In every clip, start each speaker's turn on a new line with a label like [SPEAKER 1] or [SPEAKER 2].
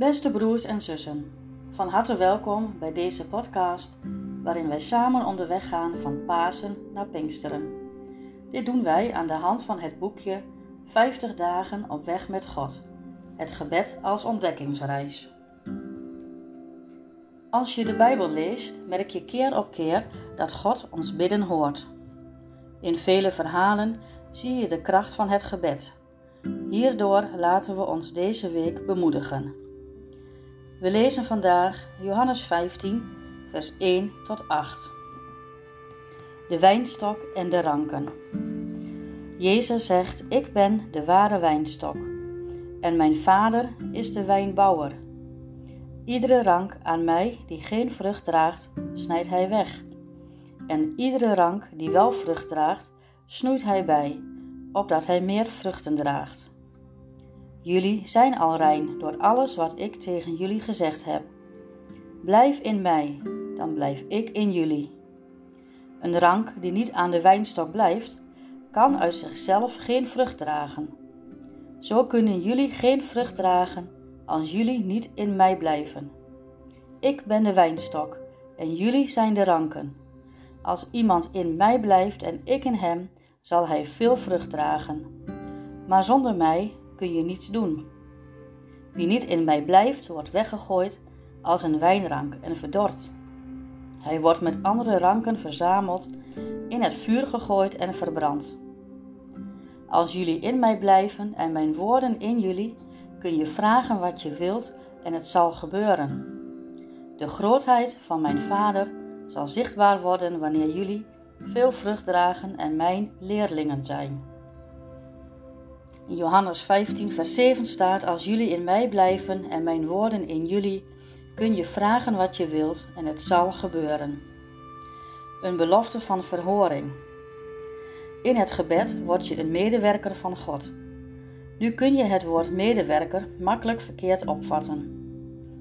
[SPEAKER 1] Beste broers en zussen, van harte welkom bij deze podcast waarin wij samen onderweg gaan van Pasen naar Pinksteren. Dit doen wij aan de hand van het boekje 50 dagen op weg met God. Het gebed als ontdekkingsreis. Als je de Bijbel leest, merk je keer op keer dat God ons bidden hoort. In vele verhalen zie je de kracht van het gebed. Hierdoor laten we ons deze week bemoedigen. We lezen vandaag Johannes 15, vers 1 tot 8. De wijnstok en de ranken. Jezus zegt: Ik ben de ware wijnstok, en mijn vader is de wijnbouwer. Iedere rank aan mij die geen vrucht draagt, snijdt hij weg. En iedere rank die wel vrucht draagt, snoeit hij bij, opdat hij meer vruchten draagt. Jullie zijn al rein door alles wat ik tegen jullie gezegd heb. Blijf in mij, dan blijf ik in jullie. Een rank die niet aan de wijnstok blijft, kan uit zichzelf geen vrucht dragen. Zo kunnen jullie geen vrucht dragen als jullie niet in mij blijven. Ik ben de wijnstok en jullie zijn de ranken. Als iemand in mij blijft en ik in hem, zal hij veel vrucht dragen. Maar zonder mij kun je niets doen. Wie niet in mij blijft, wordt weggegooid als een wijnrank en verdord. Hij wordt met andere ranken verzameld, in het vuur gegooid en verbrand. Als jullie in mij blijven en mijn woorden in jullie, kun je vragen wat je wilt en het zal gebeuren. De grootheid van mijn Vader zal zichtbaar worden wanneer jullie veel vrucht dragen en mijn leerlingen zijn. In Johannes 15, vers 7 staat: Als jullie in mij blijven en mijn woorden in jullie, kun je vragen wat je wilt en het zal gebeuren. Een belofte van verhoring. In het gebed word je een medewerker van God. Nu kun je het woord medewerker makkelijk verkeerd opvatten.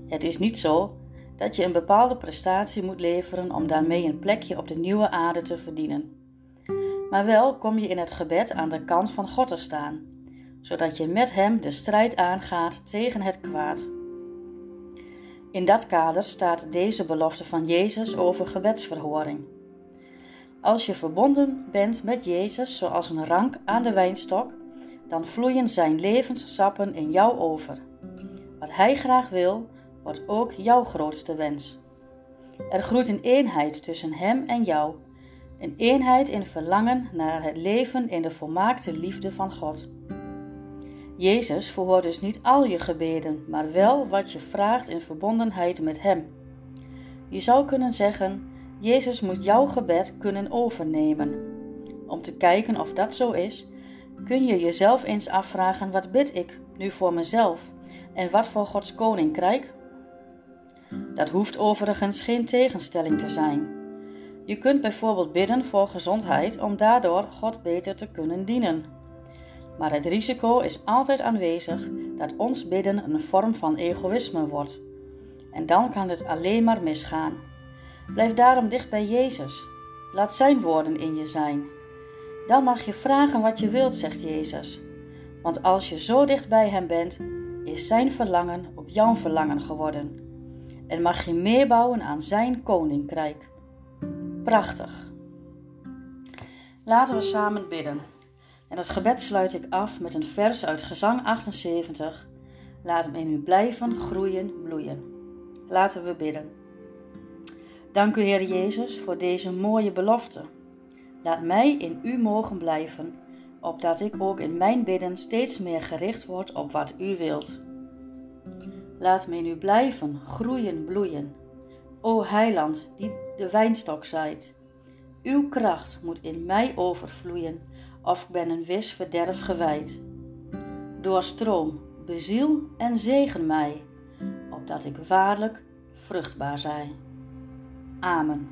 [SPEAKER 1] Het is niet zo dat je een bepaalde prestatie moet leveren om daarmee een plekje op de nieuwe aarde te verdienen. Maar wel kom je in het gebed aan de kant van God te staan, zodat je met Hem de strijd aangaat tegen het kwaad. In dat kader staat deze belofte van Jezus over gebedsverhoring. Als je verbonden bent met Jezus zoals een rank aan de wijnstok, dan vloeien Zijn levenssappen in jou over. Wat Hij graag wil, wordt ook jouw grootste wens. Er groeit een eenheid tussen Hem en jou, een eenheid in verlangen naar het leven in de volmaakte liefde van God. Jezus verhoort dus niet al je gebeden, maar wel wat je vraagt in verbondenheid met Hem. Je zou kunnen zeggen: Jezus moet jouw gebed kunnen overnemen. Om te kijken of dat zo is, kun je jezelf eens afvragen: wat bid ik nu voor mezelf en wat voor Gods koninkrijk? Dat hoeft overigens geen tegenstelling te zijn. Je kunt bijvoorbeeld bidden voor gezondheid om daardoor God beter te kunnen dienen. Maar het risico is altijd aanwezig dat ons bidden een vorm van egoïsme wordt. En dan kan het alleen maar misgaan. Blijf daarom dicht bij Jezus. Laat Zijn woorden in je zijn. Dan mag je vragen wat je wilt, zegt Jezus. Want als je zo dicht bij Hem bent, is Zijn verlangen ook jouw verlangen geworden. En mag je meebouwen aan Zijn koninkrijk. Prachtig. Laten we samen bidden. En het gebed sluit ik af met een vers uit Gezang 78. Laat hem in u blijven groeien, bloeien. Laten we bidden. Dank u, Heer Jezus, voor deze mooie belofte. Laat mij in u mogen blijven, opdat ik ook in mijn bidden steeds meer gericht word op wat u wilt. Laat me in u blijven, groeien, bloeien. O Heiland, die de wijnstok zaait. Uw kracht moet in mij overvloeien, of ik ben een wis verderf gewijd. Doorstroom, beziel en zegen mij, opdat ik waarlijk vruchtbaar zij. Amen.